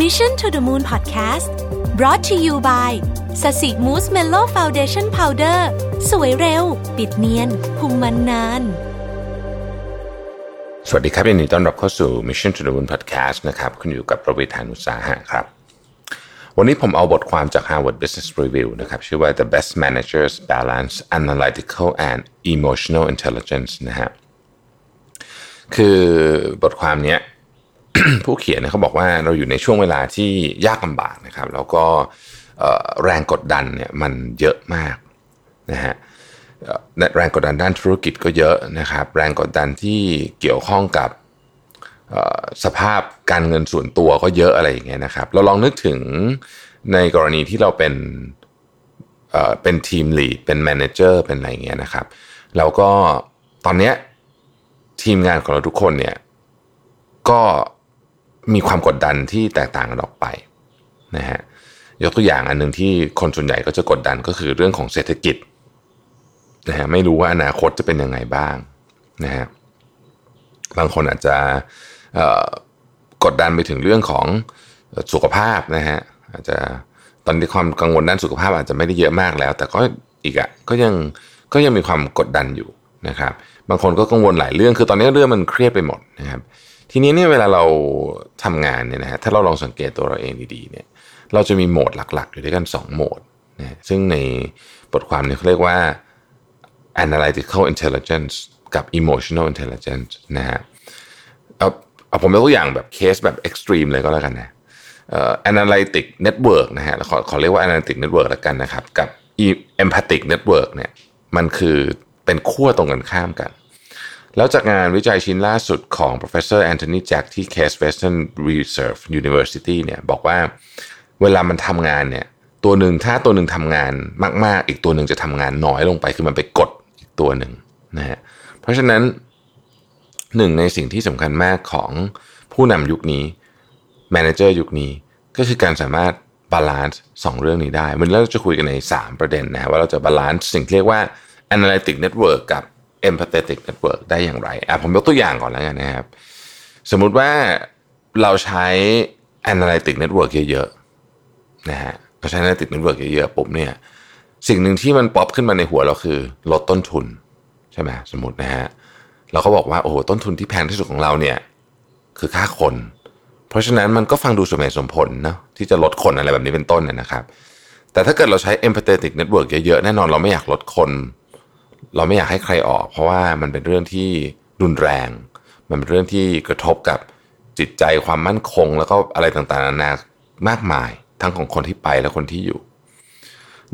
Mission to the Moon Podcast brought to you by ศศิ Moose Mellow Foundation Powder สวยเร็ว ปิดเนียนคุมมันนาน สวัสดีครับยินดีต้อนรับเข้าสู่ Mission to the Moon Podcast นะครับคุณอยู่กับผมรวิศ หาญอุตสาหะครับ วันนี้ผมเอาบทความจาก Harvard Business Review นะครับ ชื่อว่า The Best Managers Balance Analytical and Emotional Intelligence นะฮะคือบทความเนี้ย ผู้เขียนเนี่ยเขาบอกว่าเราอยู่ในช่วงเวลาที่ยากลำบากนะครับ แล้วก็แรงกดดันเนี่ยมันเยอะมากนะฮะแรงกดดันด้านธุรกิจก็เยอะนะครับ แรงกดดันที่เกี่ยวข้องกับสภาพการเงินส่วนตัวก็เยอะอะไรอย่างเงี้ยนะครับ เราลองนึกถึงในกรณีที่เราเป็นเป็นทีมลีดเป็นแมเนเจอร์เป็นอะไรเงี้ยนะครับแล้วก็ตอนเนี้ยทีมงานของเราทุกคนเนี่ยก็ มีความกดดันที่แตกต่างกันออกไปนะฮะยกตัวอย่างอันหนึ่งที่คนส่วนใหญ่ก็จะกดดันก็คือเรื่องของเศรษฐกิจนะฮะไม่รู้ว่าอนาคตจะเป็นยังไงบ้างนะฮะบางคนอาจจะกดดันไปถึงเรื่องของสุขภาพนะฮะอาจจะตอนนี้ความกังวลด้านสุขภาพอาจจะไม่ได้เยอะมากแล้ว แต่ก็อีกอะก็ยังก็ยังมีความกดดันอยู่นะครับ บางคนก็กังวลหลายเรื่องคือตอนนี้เรื่องมันเครียดไปหมดนะครับ ทีนี้เนี่ยเวลาเราทำงานเนี่ยนะฮะถ้าเราลองสังเกตตัวเราเองดีๆเนี่ยเราจะมีโหมดหลักๆ อยู่ด้วยกัน 2 โหมดนะซึ่งในบทความนี้เขาเรียกว่า analytical intelligence กับ emotional intelligence นะฮะเอาเอาผมยกตัวอย่างแบบเคสแบบ extreme เลยก็แล้วกันนะเอ่อ analytic network นะฮะขอขอเรียกว่า analytic network แล้วกันนะครับ กับ empathic network เนี่ยมันคือเป็นขั้วตรงกันข้ามกัน แล้วจากงานวิจัยชิ้นล่าสุดของ professor Anthony Jack ที่ Case Western Reserve University เนี่ยบอกว่าเวลามันทำงานเนี่ยตัวหนึ่งถ้าตัวหนึ่งทำงานมาก ๆ อีกตัวหนึ่งจะทำงานน้อยลงไปคือมันไปกดอีกตัวหนึ่งนะฮะเพราะฉะนั้นหนึ่งในสิ่งที่สำคัญมากของผู้นำยุคนี้ manager ยุคนี้ก็คือการสามารถ balance สองเรื่องนี้ได้ วันนี้เราจะคุยกันใน 3 ประเด็นนะฮะว่าเราจะ balance สิ่งเรียกว่า analytic network กับ empathetic network ได้อย่างไรอะผมยกตัวอย่างก่อนแล้วกันนะครับ สมมุติว่าเราใช้ analytic network เยอะๆนะฮะเราใช้ analytic network เยอะๆปุ๊บเนี่ยสิ่งหนึ่งที่มันป๊อปขึ้นมาในหัวเราคือ ลดต้นทุน ใช่ไหมสมมตินะฮะเราก็บอกว่าโอ้โหต้นทุนที่แพงที่สุดของเราเนี่ยคือค่าคน เพราะฉะนั้นมันก็ฟังดูสมเหตุสมผลเนาะที่จะลดคนอะไรแบบนี้เป็นต้นเนี่ยนะครับ แต่ถ้าเกิดเราใช้ empathetic network เยอะๆ แน่นอนเราไม่อยากลดคน เราไม่อยากให้ใครออก เพราะว่ามันเป็นเรื่องที่รุนแรง มันเป็นเรื่องที่กระทบกับจิตใจความมั่นคง แล้วก็อะไรต่างๆนานามากมาย ทั้งของคนที่ไปและคนที่อยู่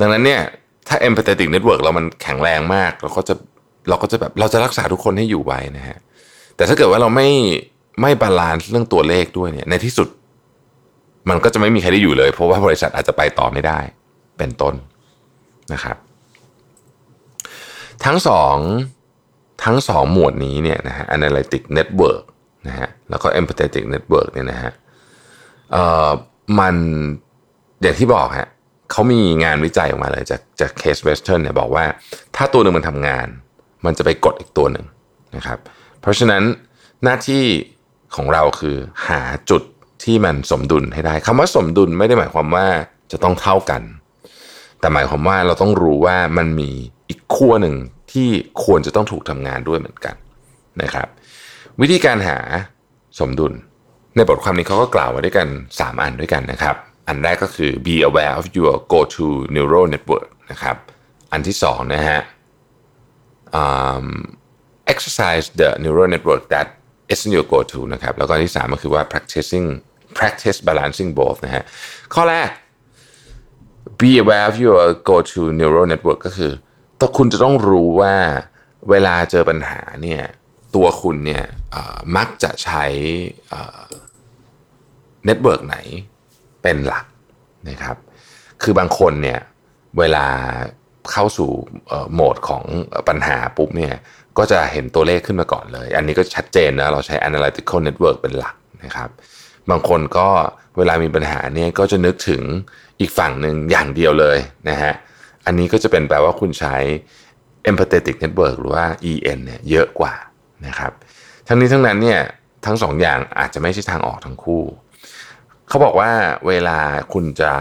ดังนั้นเนี่ยถ้า empathetic network เรามันแข็งแรงมากเราก็จะเราก็จะแบบเราจะรักษาทุกคนให้อยู่ไว้นะฮะแต่ถ้าเกิดว่าเราไม่ไม่ balance เรื่องตัวเลขด้วยเนี่ยในที่สุด มันก็จะไม่มีใครได้อยู่เลย เพราะว่าบริษัทอาจจะไปต่อไม่ได้ เป็นต้นนะครับ ทั้งสองทั้งสองหมวดนี้เนี่ยนะฮะ analytic network นะฮะแล้วก็ empathetic network เนี่ยนะฮะเอ่อมันอย่างที่บอกฮะเขามีงานวิจัยออกมาเลยจากจากเคสเวสเทิร์นเนี่ยบอกว่า ถ้าตัวหนึ่งมันทำงาน มันจะไปกดอีกตัวหนึ่งนะครับ เพราะฉะนั้นหน้าที่ของเราคือหาจุดที่มันสมดุลให้ได้คำว่าสมดุลไม่ได้หมายความว่าจะต้องเท่ากัน แต่หมายความว่าเราต้องรู้ว่ามันมีอีกขั้วหนึ่งที่ควรจะต้องถูกทำงานด้วยเหมือนกันนะครับ วิธีการหาสมดุล ในบทความนี้เขาก็กล่าวไว้ด้วยกัน 3 อันด้วยกันนะครับ อันแรกก็คือ be aware of your go to neural network นะครับ อันที่สองนะฮะ exercise the neural network that isn't your go to นะครับ แล้วก็อันที่สามก็คือว่า practicing practice balancing both นะฮะ ข้อแรก be aware of your go to neural network ก็คือต้องคุณจะต้องรู้ว่าเวลาเจอปัญหาเนี่ยตัวคุณเนี่ยมักจะใช้ network ไหนเป็นหลักนะครับ คือบางคนเนี่ยเวลาเข้าสู่โหมดของปัญหาปุ๊บเนี่ยก็จะเห็นตัวเลขขึ้นมาก่อนเลย อันนี้ก็ชัดเจนนะเราใช้ analytical network เป็นหลักนะครับ บางคนก็เวลามีปัญหาเนี่ยก็จะนึกถึง อีกฝั่งหนึ่งอย่างเดียวเลยนะฮะ อันนี้ก็จะเป็นแปลว่าคุณใช้ empathetic network หรือว่า EN เนี่ยเยอะกว่านะครับ ทั้งนี้ทั้งนั้นเนี่ยทั้งสองอย่างอาจจะไม่ใช่ทางออกทั้งคู่ เขาบอกว่าเวลาคุณจะ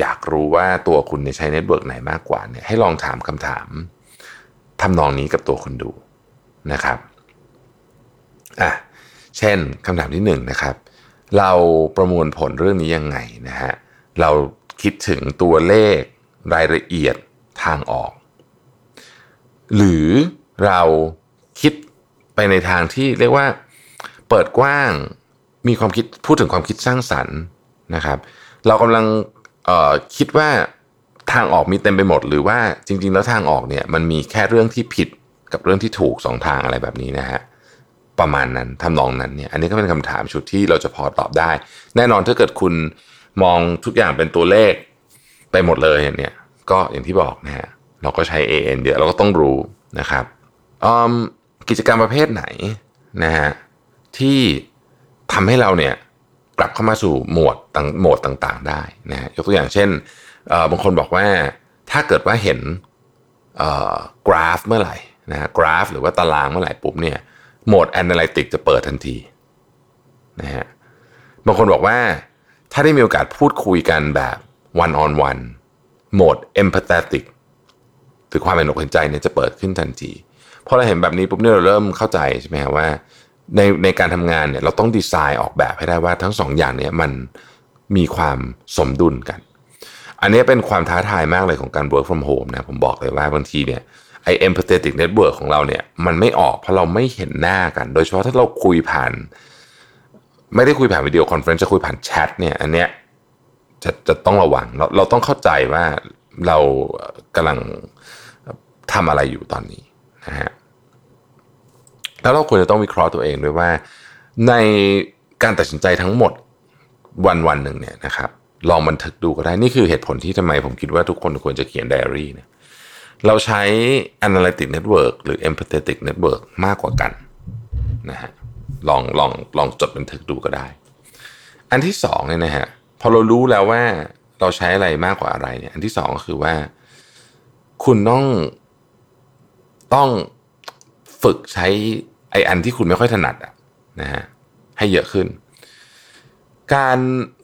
อยากรู้ว่าตัวคุณใช้ network ไหนมากกว่าเนี่ยให้ลองถามคำถามทำนองนี้กับตัวคุณดูนะครับอะเช่นคำถามที่หนึ่งนะครับ เราประมวลผลเรื่องนี้ยังไงนะฮะ เราคิดถึงตัวเลขรายละเอียดทางออก หรือเราคิดไปในทางที่เรียกว่าเปิดกว้างมีความคิดพูดถึงความคิดสร้างสรรค์นะครับ เรากำลังคิดว่าทางออกมีเต็มไปหมด หรือว่าจริง ๆ แล้วทางออกเนี่ยมันมีแค่เรื่องที่ผิดกับเรื่องที่ถูกสองทางอะไรแบบนี้นะฮะประมาณนั้นทำนองนั้นเนี่ยอันนี้ก็เป็นคำถามชุดที่เราจะพอตอบได้ แน่นอนถ้าเกิดคุณ มองทุกอย่างเป็นตัวเลขไปหมดเลยเนี่ยก็อย่างที่บอกนะฮะเราก็ใช้ AN เยอะเราก็ต้องรู้นะครับกิจกรรมประเภทไหนนะฮะที่ทำให้เราเนี่ยกลับเข้ามาสู่โหมดต่างโหมดต่างๆ ได้นะฮะยกตัวอย่างเช่นบางคนบอกว่าถ้าเกิดว่าเห็นกราฟเมื่อไหร่นะฮะกราฟ หรือว่าตารางเมื่อไหร่ปุ๊บเนี่ยโหมด Analytic จะเปิดทันทีนะฮะบางคนบอกว่า ถ้าได้มีโอกาสพูดคุยกันแบบ one on one โหมด empathetic หรือความเป็นอกเห็นใจเนี่ยจะเปิดขึ้นทันทีพอเราเห็นแบบนี้ปุ๊บเนี่ยเราเริ่มเข้าใจใช่ไหมว่าในในการทำงานเนี่ยเราต้องดีไซน์ออกแบบให้ได้ว่าทั้งสองอย่างเนี่ยมันมีความสมดุลกัน อันนี้เป็นความท้าทายมากเลยของการ work from home นะผมบอกเลยว่าบางทีเนี่ยไอ empathetic network ของเราเนี่ยมันไม่ออกเพราะเราไม่เห็นหน้ากัน โดยเฉพาะถ้าเราคุยผ่าน ไม่ได้คุยผ่าน video conference จะคุยผ่านแชทเนี่ยอันเนี้ยจะจะต้องระวังเราเราต้องเข้าใจว่าเรากำลังทำอะไรอยู่ตอนนี้นะฮะแล้วเราควรจะต้องวิเคราะห์ตัวเองด้วยว่า ในการตัดสินใจทั้งหมดวันวันหนึ่งเนี่ยนะครับลองบันทึกดูก็ได้นี่คือเหตุผลที่ทำไมผมคิดว่าทุกคนควรจะเขียนไดอารี่เนี่ยเราใช้ analytic network หรือ empathetic network มากกว่ากันนะฮะ ลองลองลองจดบันทึกดูก็ได้ อันที่สองเนี่ยนะฮะพอเรารู้แล้วว่าเราใช้อะไรมากกว่าอะไรเนี่ย อันที่สองก็คือว่า คุณต้องต้องฝึกใช้ไออันที่คุณไม่ค่อยถนัดอะนะฮะให้เยอะขึ้น การ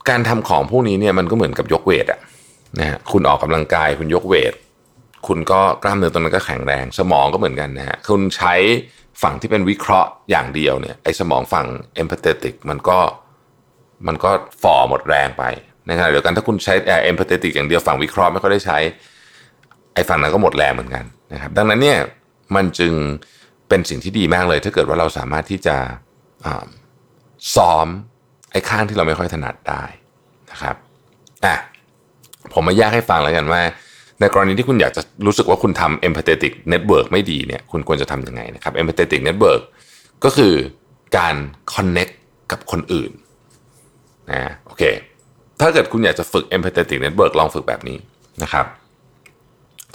การทำของพวกนี้เนี่ยมันก็เหมือนกับยกเวทอะนะฮะคุณออกกำลังกาย คุณยกเวท คุณก็กล้ามเนื้อตรงนั้นก็แข็งแรง สมองก็เหมือนกันนะฮะคุณใช้ ฝั่งที่เป็นวิเคราะห์อย่างเดียวเนี่ยไอ้สมองฝั่งเอมพัตติกมันก็มันก็ฝ่อหมดแรงไปนะครับเดียวกันถ้าคุณใช้เอมพัตติกอย่างเดียวฝั่งวิเคราะห์ไม่ค่อยได้ใช้ ไอ้ฝั่งนั้นก็หมดแรงเหมือนกันนะครับดังนั้นเนี่ยมันจึงเป็นสิ่งที่ดีมากเลย ถ้าเกิดว่าเราสามารถที่จะซ้อมไอ้ข้างที่เราไม่ค่อยถนัดได้นะครับอะผมมาแยกให้ฟังแล้วกันว่า ในกรณีที่คุณอยากจะรู้สึกว่าคุณทำ empathetic network ไม่ดีเนี่ยคุณควรจะทำยังไงนะครับ empathetic network ก็คือการ connect กับคนอื่นนะโอเค ถ้าเกิดคุณอยากจะฝึก empathetic network ลองฝึกแบบนี้นะครับ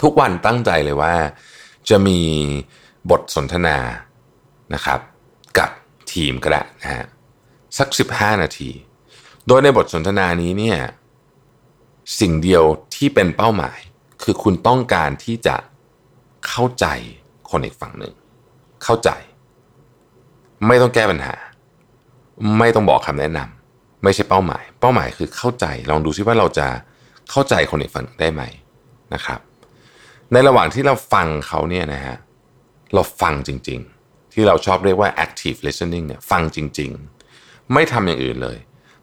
ทุกวันตั้งใจเลยว่าจะมีบทสนทนานะครับ กับทีมก็ได้นะฮะสัก 15 นาที โดยในบทสนทนานี้เนี่ยสิ่งเดียวที่เป็นเป้าหมาย คือคุณต้องการที่จะเข้าใจคนอีกฝั่งหนึ่ง เข้าใจ ไม่ต้องแก้ปัญหา ไม่ต้องบอกคำแนะนำไม่ใช่เป้าหมาย เป้าหมายคือเข้าใจ ลองดูซิว่าเราจะเข้าใจคนอีกฝั่งได้ไหมนะครับ ในระหว่างที่เราฟังเขาเนี่ยนะฮะเราฟังจริง ๆ ที่เราชอบเรียกว่า active listening เนี่ยฟังจริง ๆ ไม่ทำอย่างอื่นเลย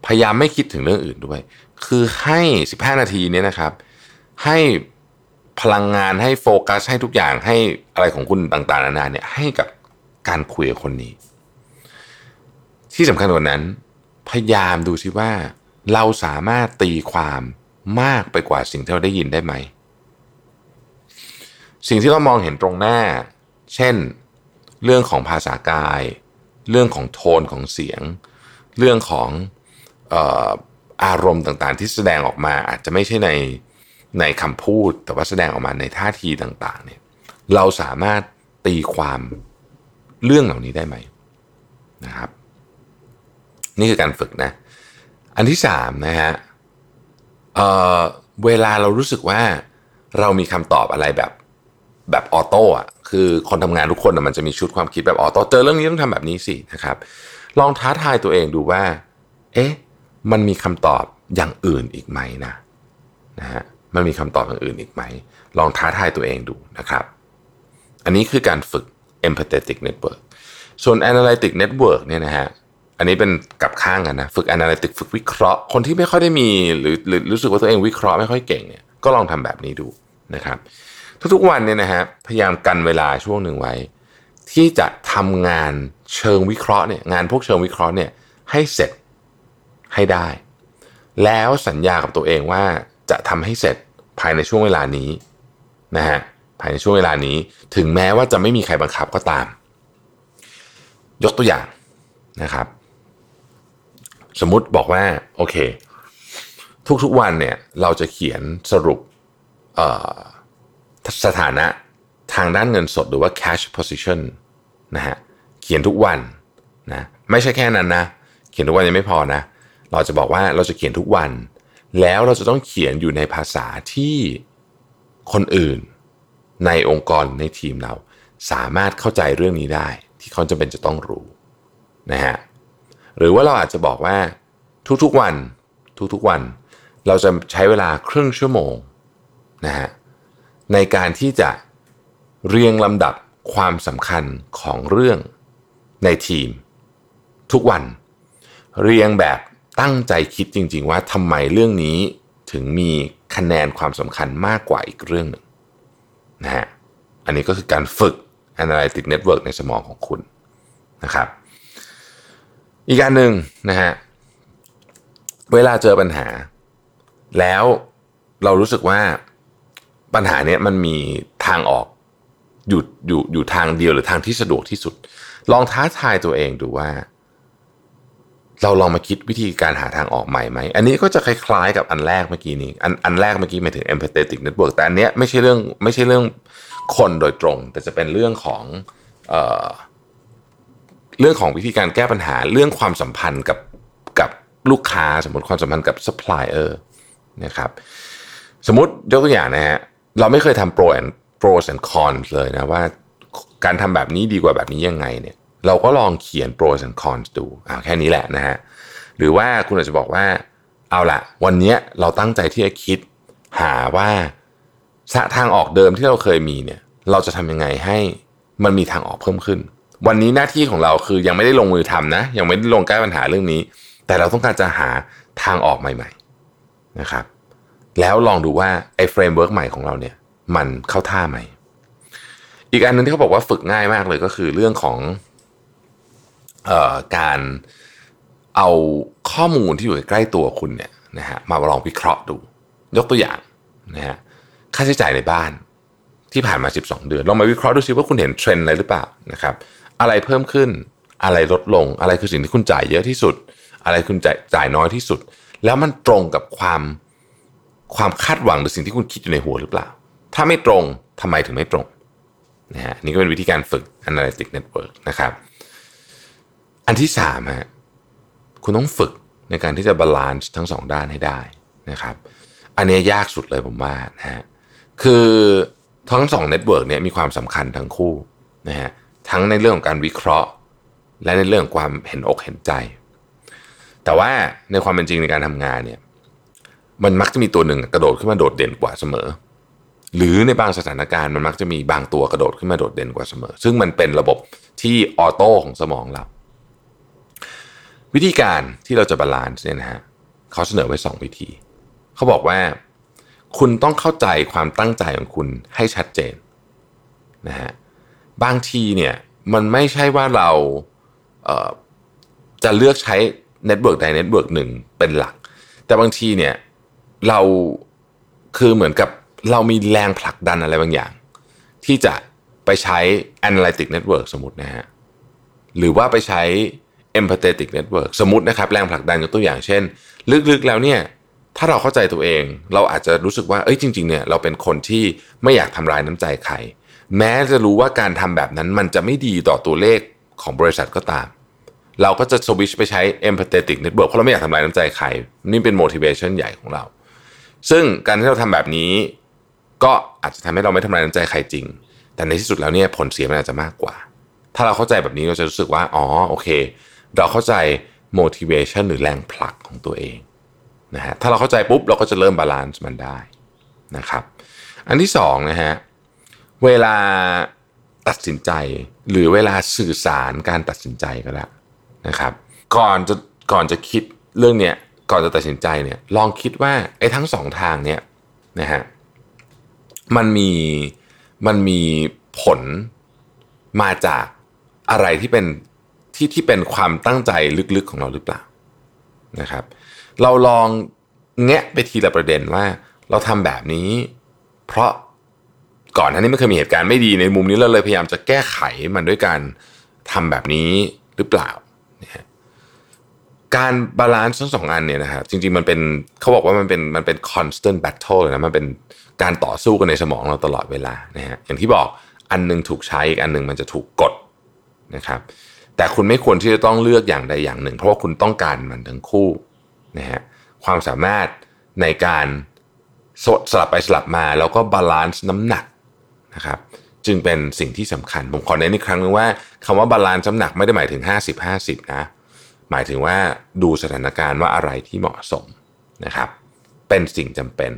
พยายามไม่คิดถึงเรื่องอื่นด้วย คือให้ 15 นาทีเนี้นะครับ ให้ พลังงานให้โฟกัสให้ทุกอย่างให้อะไรของคุณต่างๆนานาเนี่ยให้กับการคุยกับคนนี้ ที่สำคัญกว่านั้น พยายามดูซิว่า เราสามารถตีความมากไปกว่าสิ่งที่เราได้ยินได้ไหม สิ่งที่เรามองเห็นตรงหน้า เช่น เรื่องของภาษากาย เรื่องของโทนของเสียง เรื่องของอารมณ์ต่างๆ ที่แสดงออกมาอาจจะไม่ใช่ใน ในคำพูดแต่ว่าแสดงออกมาในท่าทีต่าง ๆ เนี่ย เราสามารถตีความเรื่องเหล่านี้ได้ไหมนะครับ นี่คือการฝึกนะ อันที่สามนะฮะเเวลาเรารู้สึกว่าเรามีคำตอบอะไรแบบแบบออโต้อะคือคนทำงานทุกคนมันจะมีชุดความคิดแบบออโต้เจอเรื่องนี้ต้องทำแบบนี้สินะครับ ลองท้าทายตัวเองดูว่า เอ๊ะ มันมีคำตอบอย่างอื่นอีกไหมนะนะฮะ มันมีคำตอบอย่างอื่นอีกไหม ลองท้าทายตัวเองดูนะครับ อันนี้คือการฝึก empathetic network ส่วน analytic network เนี่ยนะฮะอันนี้เป็นกับข้างกันนะ ฝึก analytic ฝึกวิเคราะห์ คนที่ไม่ค่อยได้มีหรือหรือรู้สึกว่าตัวเองวิเคราะห์ไม่ค่อยเก่งเนี่ยก็ลองทำแบบนี้ดูนะครับ ทุกๆวันเนี่ยนะฮะพยายามกันเวลาช่วงหนึ่งไว้ ที่จะทำงานเชิงวิเคราะห์เนี่ยงานพวกเชิงวิเคราะห์เนี่ยให้เสร็จให้ได้ แล้วสัญญากับตัวเองว่า จะทำให้เสร็จภายในช่วงเวลานี้นะฮะภายในช่วงเวลานี้ถึงแม้ว่าจะไม่มีใครบังคับก็ตาม ยกตัวอย่างนะครับ สมมุติบอกว่าโอเค ทุกๆวันเนี่ยเราจะเขียนสรุปสถานะทางด้านเงินสดหรือว่า cash position นะฮะเขียนทุกวันนะไม่ใช่แค่นั้นนะ เขียนทุกวันยังไม่พอนะ เราจะบอกว่าเราจะเขียนทุกวัน แล้วเราจะต้องเขียนอยู่ในภาษาที่คนอื่น ในองค์กรในทีมเรา สามารถเข้าใจเรื่องนี้ได้ ที่เขาจะเป็นจะต้องรู้นะฮะหรือว่าเราอาจจะบอกว่าทุกๆวันทุกๆวัน เราจะใช้เวลาครึ่งชั่วโมงนะฮะในการที่จะเรียงลำดับความสำคัญของเรื่องในทีม ทุกวัน เรียงแบบ ตั้งใจคิดจริง ๆ ว่าทำไมเรื่องนี้ถึงมีคะแนนความสำคัญมากกว่าอีกเรื่องหนึ่งนะฮะอันนี้ก็คือการฝึก analytic network ในสมองของคุณนะครับ อีกการหนึ่งนะฮะเวลาเจอปัญหา แล้วเรารู้สึกว่าปัญหาเนี้ยมันมีทางออกอยู่อยู่อยู่ทางเดียวหรือทางที่สะดวกที่สุด ลองท้าทายตัวเองดูว่า เราลองมาคิดวิธีการหาทางออกใหม่ไหม อันนี้ก็จะคล้ายๆกับอันแรกเมื่อกี้นี้ อันอันแรกเมื่อกี้หมายถึง empathetic network แต่อันเนี้ยไม่ใช่เรื่องไม่ใช่เรื่องคนโดยตรง แต่จะเป็นเรื่องของเอ่อเรื่องของวิธีการแก้ปัญหาเรื่องความสัมพันธ์กับกับลูกค้าสมมติความสัมพันธ์กับซัพพลายเออร์นะครับ สมมติยกตัวอย่างนะฮะเราไม่เคยทำโปรแอน pros and cons เลยนะว่าการทำแบบนี้ดีกว่าแบบนี้ยังไงเนี่ย เราก็ลองเขียน pros and cons ดูอ่าแค่นี้แหละนะฮะหรือว่าคุณอาจจะบอกว่าเอาละวันนี้เราตั้งใจที่จะคิดหาว่าทางออกเดิมที่เราเคยมีเนี่ย เราจะทำยังไงให้มันมีทางออกเพิ่มขึ้น วันนี้หน้าที่ของเราคือยังไม่ได้ลงมือทำนะ ยังไม่ได้ลงแก้ปัญหาเรื่องนี้ แต่เราต้องการจะหาทางออกใหม่ ๆนะครับ แล้วลองดูว่าไอ้ framework ใหม่ของเราเนี่ย มันเข้าท่าไหมอีกอันนึงที่เขาบอกว่าฝึกง่ายมากเลยก็คือเรื่องของ การเอาข้อมูลที่อยู่ใกล้ตัวคุณเนี่ยนะฮะมาลองวิเคราะห์ดู ยกตัวอย่างนะฮะค่าใช้จ่ายในบ้านที่ผ่านมา 12 เดือนลองมาวิเคราะห์ดูซิว่าคุณเห็นเทรนด์อะไรหรือเปล่านะครับอะไรเพิ่มขึ้นอะไรลดลง อะไรคือสิ่งที่คุณจ่ายเยอะที่สุด อะไรคุณจ่ายจ่ายน้อยที่สุด แล้วมันตรงกับความความคาดหวังหรือสิ่งที่คุณคิดอยู่ในหัวหรือเปล่า ถ้าไม่ตรงทำไมถึงไม่ตรงนะฮะนี่ก็เป็นวิธีการฝึก analytic network นะครับ อันที่สามฮะคุณต้องฝึกในการที่จะบาลานซ์ทั้งสองด้านให้ได้นะครับ อันนี้ยากสุดเลยผมว่านะฮะคือทั้งสอง network เนี่ยมีความสำคัญทั้งคู่นะฮะทั้งในเรื่องของการวิเคราะห์ และในเรื่องความเห็นอกเห็นใจ แต่ว่าในความเป็นจริงในการทำงานเนี่ยมันมักจะมีตัวหนึ่งกระโดดขึ้นมาโดดเด่นกว่าเสมอ หรือในบางสถานการณ์มันมักจะมีบางตัวกระโดดขึ้นมาโดดเด่นกว่าเสมอ ซึ่งมันเป็นระบบที่ auto ของสมองเรา วิธีการที่เราจะ balance เนี่ยนะฮะเขาเสนอไว้ 2 วิธี เขาบอกว่า คุณต้องเข้าใจความตั้งใจของคุณให้ชัดเจนนะฮะบางทีเนี่ยมันไม่ใช่ว่าเราจะเลือกใช้ network ใด network หนึ่งเป็นหลัก แต่บางทีเนี่ยเราคือเหมือนกับเรามีแรงผลักดันอะไรบางอย่าง ที่จะไปใช้ analytic network สมมตินะฮะหรือว่าไปใช้ empathetic network สมมตินะครับแรงผลักดันยกตัวอย่างเช่น ลึกๆแล้วเนี่ยถ้าเราเข้าใจตัวเอง เราอาจจะรู้สึกว่าเอ้ยจริงๆเนี่ยเราเป็นคนที่ไม่อยากทำลายน้ำใจใคร แม้จะรู้ว่าการทำแบบนั้นมันจะไม่ดีต่อตัวเลขของบริษัทก็ตาม เราก็จะสวิชไปใช้ empathetic network เพราะเราไม่อยากทำลายน้ำใจใคร นี่เป็น motivation ใหญ่ของเรา ซึ่งการที่เราทำแบบนี้ ก็อาจจะทำให้เราไม่ทำลายน้ำใจใครจริง แต่ในที่สุดแล้วเนี่ยผลเสียมันอาจจะมากกว่า ถ้าเราเข้าใจแบบนี้เราจะรู้สึกว่า อ๋อ โอเค เราเข้าใจ motivation หรือแรงผลักของตัวเองนะฮะถ้าเราเข้าใจปุ๊บเราก็จะเริ่มบาลานซ์มันได้นะครับอันที่สองนะฮะเวลาตัดสินใจหรือเวลาสื่อสารการตัดสินใจก็แล้วนะครับ ก่อนจะก่อนจะคิดเรื่องเนี้ยก่อนจะตัดสินใจเนี่ยลองคิดว่าไอ้ทั้งสองทางเนี่ยนะฮะมันมีมันมีผลมาจากอะไรที่เป็น ที่ที่เป็นความตั้งใจลึกๆของเราหรือเปล่านะครับ เราลองแงะไปทีละประเด็นว่า เราทำแบบนี้ เพราะก่อนหน้านี้ไมันเคยมีเหตุการณ์ไม่ดีในมุมนี้เราเลยพยายามจะแก้ไขมันด้วยการทำแบบนี้หรือเปล่าการbalance ทั้งสองอันเนี่ยนะฮะจริงๆมันเป็นเขาบอกว่ามันเป็นมันเป็น constant battle เลยนะมันเป็นการต่อสู้กันในสมองเราตลอดเวลานะฮะอย่างที่บอกอันนึงถูกใช้อีกอันนึงมันจะถูกกดนะครับ แต่คุณไม่ควรที่จะต้องเลือกอย่างใดอย่างหนึ่ง เพราะว่าคุณต้องการมันทั้งคู่นะฮะความสามารถในการสลับไปสลับมา แล้วก็ balance น้ำหนักนะครับจึงเป็นสิ่งที่สำคัญ ผมขอเน้นอีกครั้งนึงว่าคำว่า balance น้ำหนักไม่ได้หมายถึง 50-50 นะ หมายถึงว่าดูสถานการณ์ว่าอะไรที่เหมาะสมนะครับ เป็นสิ่งจำเป็น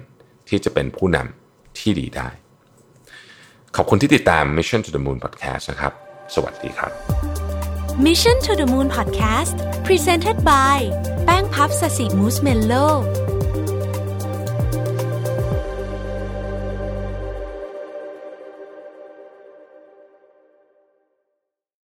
ที่จะเป็นผู้นำที่ดีได้ ขอบคุณที่ติดตาม Mission to the Moon Podcast นะครับ สวัสดีครับ Mission to the Moon Podcast Presented by แป้งพัฟศศิ Moose Mellow